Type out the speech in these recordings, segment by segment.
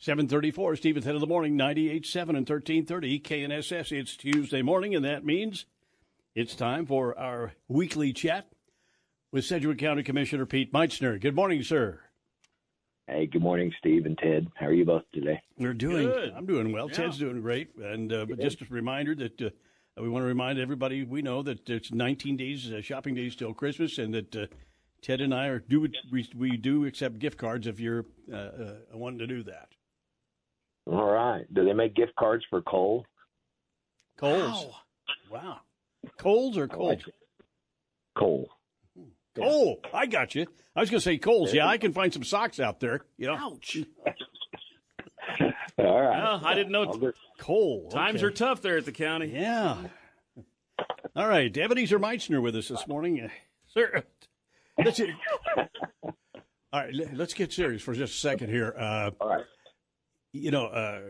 734, Steve and Ted of the Morning, 98.7 and 1330 KNSS. It's Tuesday morning, and that means it's time for our weekly chat with Sedgwick County Commissioner Pete Meitzner. Good morning, sir. Hey, good morning, Steve and Ted. How are you both today? We're doing. Good. I'm doing well. Yeah. Ted's doing great, and uh, but just a reminder that uh, we want to remind everybody we know that it's 19 days uh, shopping days till Christmas, and that uh, Ted and I are do we, we do accept gift cards if you're uh, uh, wanting to do that. All right. Do they make gift cards for coal? Coles. Wow. Coles or I Coles? like it. Coal. Yeah. Oh, I got you. I was going to say Coles. Yeah, I can find some socks out there. You know, Ouch. All right. Well, I didn't know I'll go- Cole. times are tough there at the county. Yeah. All right, Ebenezer Meitzner with us this morning, uh, sir. Let's, all right, let's get serious for just a second here. Uh, All right. You know, uh,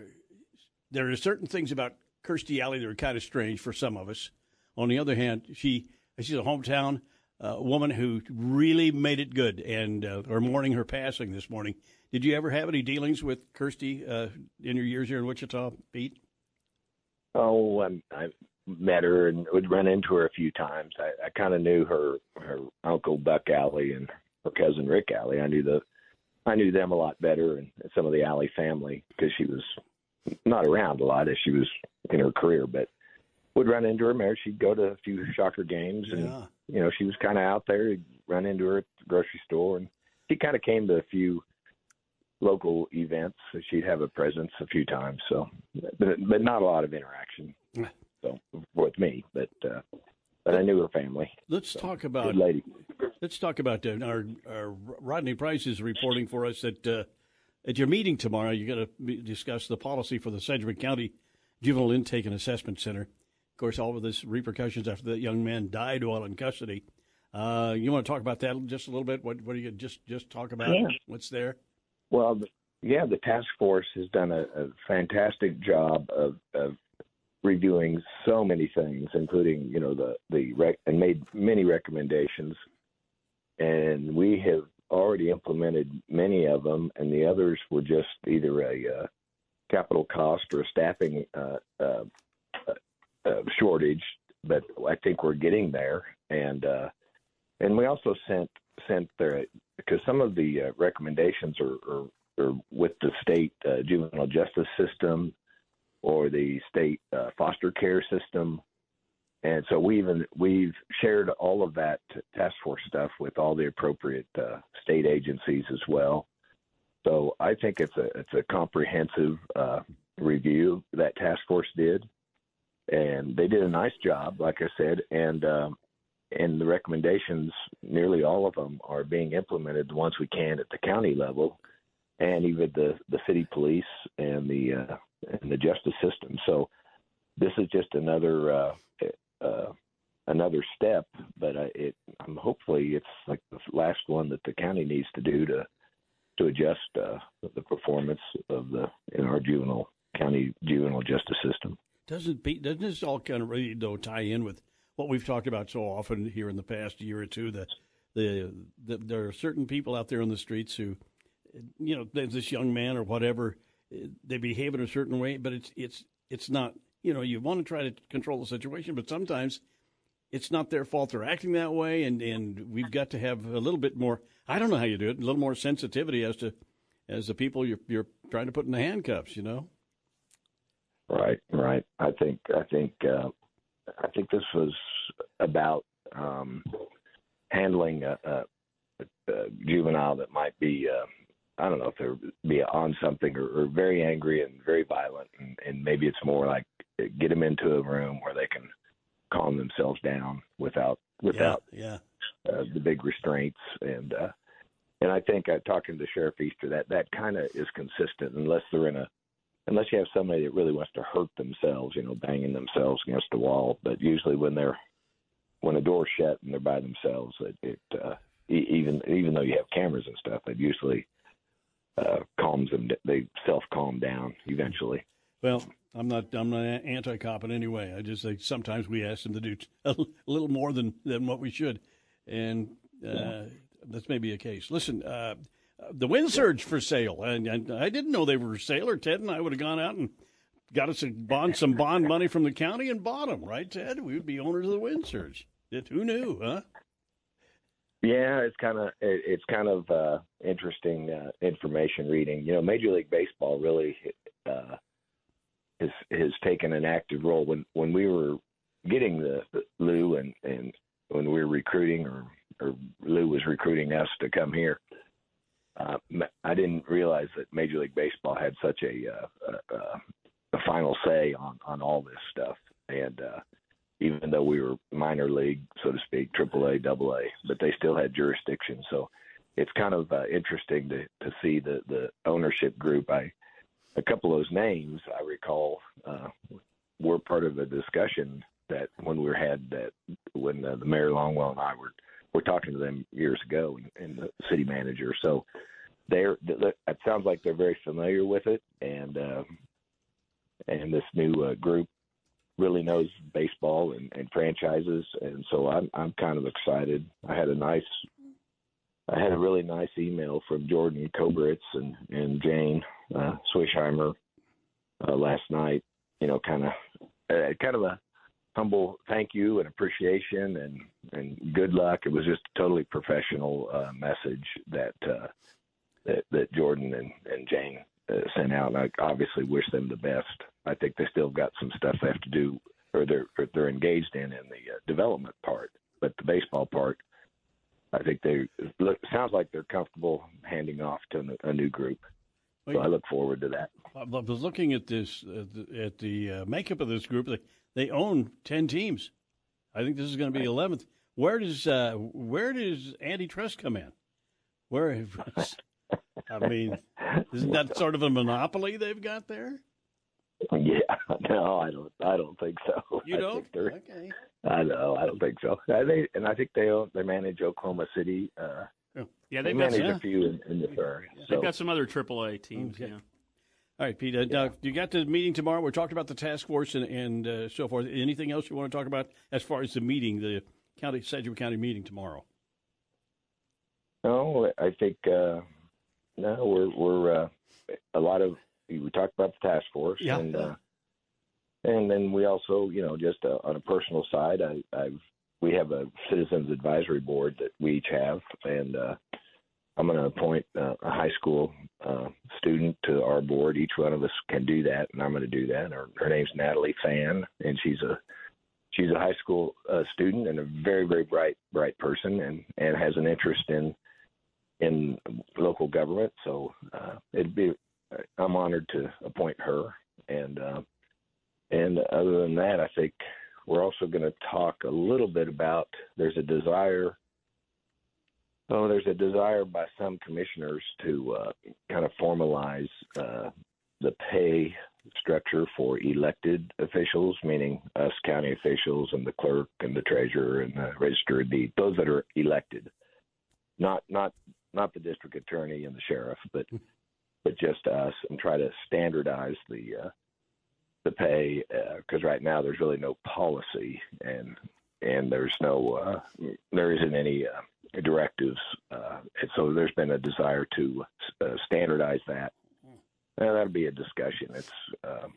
there are certain things about Kirstie Alley that are kind of strange for some of us. On the other hand, she she's a hometown uh, woman who really made it good, and uh, are mourning her passing this morning. Did you ever have any dealings with Kirstie uh, in your years here in Wichita, Pete? Oh, um, I met her and would run into her a few times. I, I kind of knew her her uncle Buck Alley and her cousin Rick Alley. I knew the I knew them a lot better and some of the Alley family because she was not around a lot as she was in her career, but would run into her. There, she'd go to a few Shocker games, and Yeah. you know she was kind of out there. You'd run into her at the grocery store, and she kind of came to a few local events. So she'd have a presence a few times. So, but, but not a lot of interaction. So with me, but uh, but I knew her family. Let's talk about Good lady. Let's talk about uh, our, our Rodney Price is reporting for us that uh, at your meeting tomorrow, you're going to discuss the policy for the Sedgwick County Juvenile Intake and Assessment Center. Of course, all of this repercussions after that young man died while in custody. Uh, you want to talk about that just a little bit? What, what do you just just talk about? Yeah. What's there? Well, the- yeah, the task force has done a, a fantastic job of, of reviewing so many things, including you know the the rec- and made many recommendations, and we have already implemented many of them, and the others were just either a uh, capital cost or a staffing uh, uh, uh, uh, shortage. But I think we're getting there, and and we also sent sent there because some of the recommendations are, are, are with the state juvenile justice system or the state foster care system, and so we even we've shared all of that task force stuff with all the appropriate uh, state agencies as well. So I think it's a it's a comprehensive uh, review that task force did, and they did a nice job, like I said, and um, and the recommendations, nearly all of them are being implemented the ones we can at the county level, and even the the city police and the uh, and the justice system. So this is just another uh, another step, but I, it I'm hopefully it's like the last one that the county needs to do to to adjust uh, the performance of the in our juvenile county juvenile justice system. Doesn't Pete, doesn't this all kind of really though tie in with what we've talked about so often here in the past year or two? That the, the there are certain people out there on the streets who, you know, there's this young man or whatever, they behave in a certain way, but it's it's it's not. You know, you want to try to control the situation, but sometimes it's not their fault they're acting that way, and and we've got to have a little bit more. I don't know how you do it. A little more sensitivity as to as the people you're you're trying to put in the handcuffs. You know. Right, right. I think I think uh, I think this was about um, handling a, a, a juvenile that might be uh, I don't know if they're be on something or, or very angry and very violent, and, and maybe it's more like get them into a room where they can calm themselves down without without yeah. uh, the big restraints and uh, and I think uh, talking to Sheriff Easter, that that kind of is consistent, unless they're in a, unless you have somebody that really wants to hurt themselves, you know, banging themselves against the wall. But usually when they're when a door's shut and they're by themselves, it, it uh, even even though you have cameras and stuff, it usually uh, calms them. They self calm down eventually. Well, I'm not I'm not anti-cop in any way. I just think sometimes we ask them to do a little more than than what we should, and uh, yeah. that's maybe a case. Listen, uh, the wind surge for sale, and, and, I didn't know they were for sale. Or Ted and I would have gone out and got us a bond some bond money from the county and bought them. Right, Ted? We would be owners of the wind surge. It, who knew, huh? Yeah, it's kind of it, it's kind of uh, interesting uh, information reading. You know, Major League Baseball really uh, has has taken an active role when when we were getting the, the Lou and and when we were recruiting or or Lou was recruiting us to come here. Uh, I didn't realize that Major League Baseball had such a, uh, a, a final say on on all this stuff, and uh, even though we were minor league, so to speak, triple A, double A, but they still had jurisdiction. So it's kind of uh, interesting to to see the the ownership group. I a couple of those names I recall uh, were part of a discussion that when we had that when uh, the mayor Longwell and I were were talking to them years ago and, and the city manager. So they're it sounds like they're very familiar with it and. Uh, and this new uh, group really knows baseball and, and franchises, and so I'm I'm kind of excited. I had a nice, I had a really nice email from Jordan Kobritz and and Jane uh, Schwechheimer uh, last night. You know, kind of uh, kind of a humble thank you and appreciation and and good luck. It was just a totally professional uh, message that uh, that that Jordan and and Jane sent out. I obviously wish them the best. I think they still got some stuff they have to do, or they're or they're engaged in in the uh, development part. But the baseball part, I think they look sounds like they're comfortable handing off to a new group. So I look forward to that. I was looking at this at the uh, makeup of this group. They, they own ten teams. I think this is going to be eleventh. Where does uh, where does antitrust come in? Where I mean, isn't that sort of a monopoly they've got there? Yeah, no, I don't. I don't think so. You don't? Okay. I know. I don't think so. I, they and I think they own. They manage Oklahoma City. Uh, oh. Yeah, they've they manage got, a few in, in the area. So. They've got some other AAA teams. Okay. Yeah. All right, Pete. Uh, yeah. you got the meeting tomorrow. We're talking about the task force and, and uh, so forth. Anything else you want to talk about as far as the meeting, the county Sedgwick County meeting tomorrow? No, I think uh, no, we're we're uh, a lot of we talked about the task force, yeah. and uh, and then we also, you know, just uh, on a personal side, I, I've we have a citizens advisory board that we each have, and uh, I'm going to appoint uh, a high school uh, student to our board. Each one of us can do that, and I'm going to do that. Her, her name's Natalie Fan, and she's a she's a high school uh, student and a very very bright bright person, and and has an interest in in local government. So uh, it'd be I'm honored to appoint her, and uh, and other than that, I think we're also going to talk a little bit about there's a desire. Oh, there's a desire by some commissioners to uh, kind of formalize uh, the pay structure for elected officials, meaning us county officials and the clerk and the treasurer and the register of deed, those that are elected, not not not the district attorney and the sheriff, but but just us, and try to standardize the uh, the pay because uh, right now there's really no policy and and there's no uh, there isn't any uh, directives, uh, and so there's been a desire to uh, standardize that. That'll be a discussion. It's um,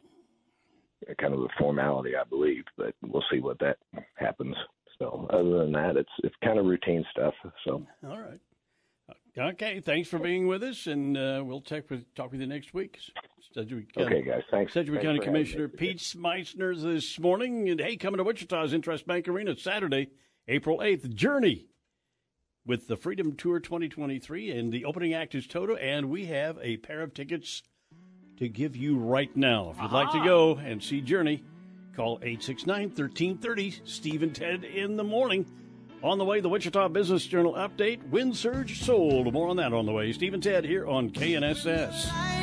kind of a formality, I believe, but we'll see what that happens. So other than that, it's it's kind of routine stuff. So all right. Okay, thanks for being with us, and uh, we'll talk with, talk with you next week. Sedgwick County, okay, guys. Thanks. Sedgwick thanks County Commissioner Pete Meitzner this morning. And hey, coming to Wichita's Intrust Bank Arena Saturday, April 8th. Journey with the Freedom Tour 2023. And the opening act is Toto. And we have a pair of tickets to give you right now. If you'd Aha. like to go and see Journey, call 869 1330. Steve and Ted in the morning. On the way, the Wichita Business Journal update. Wind surge sold. More on that on the way. Steve and Ted here on KNSS.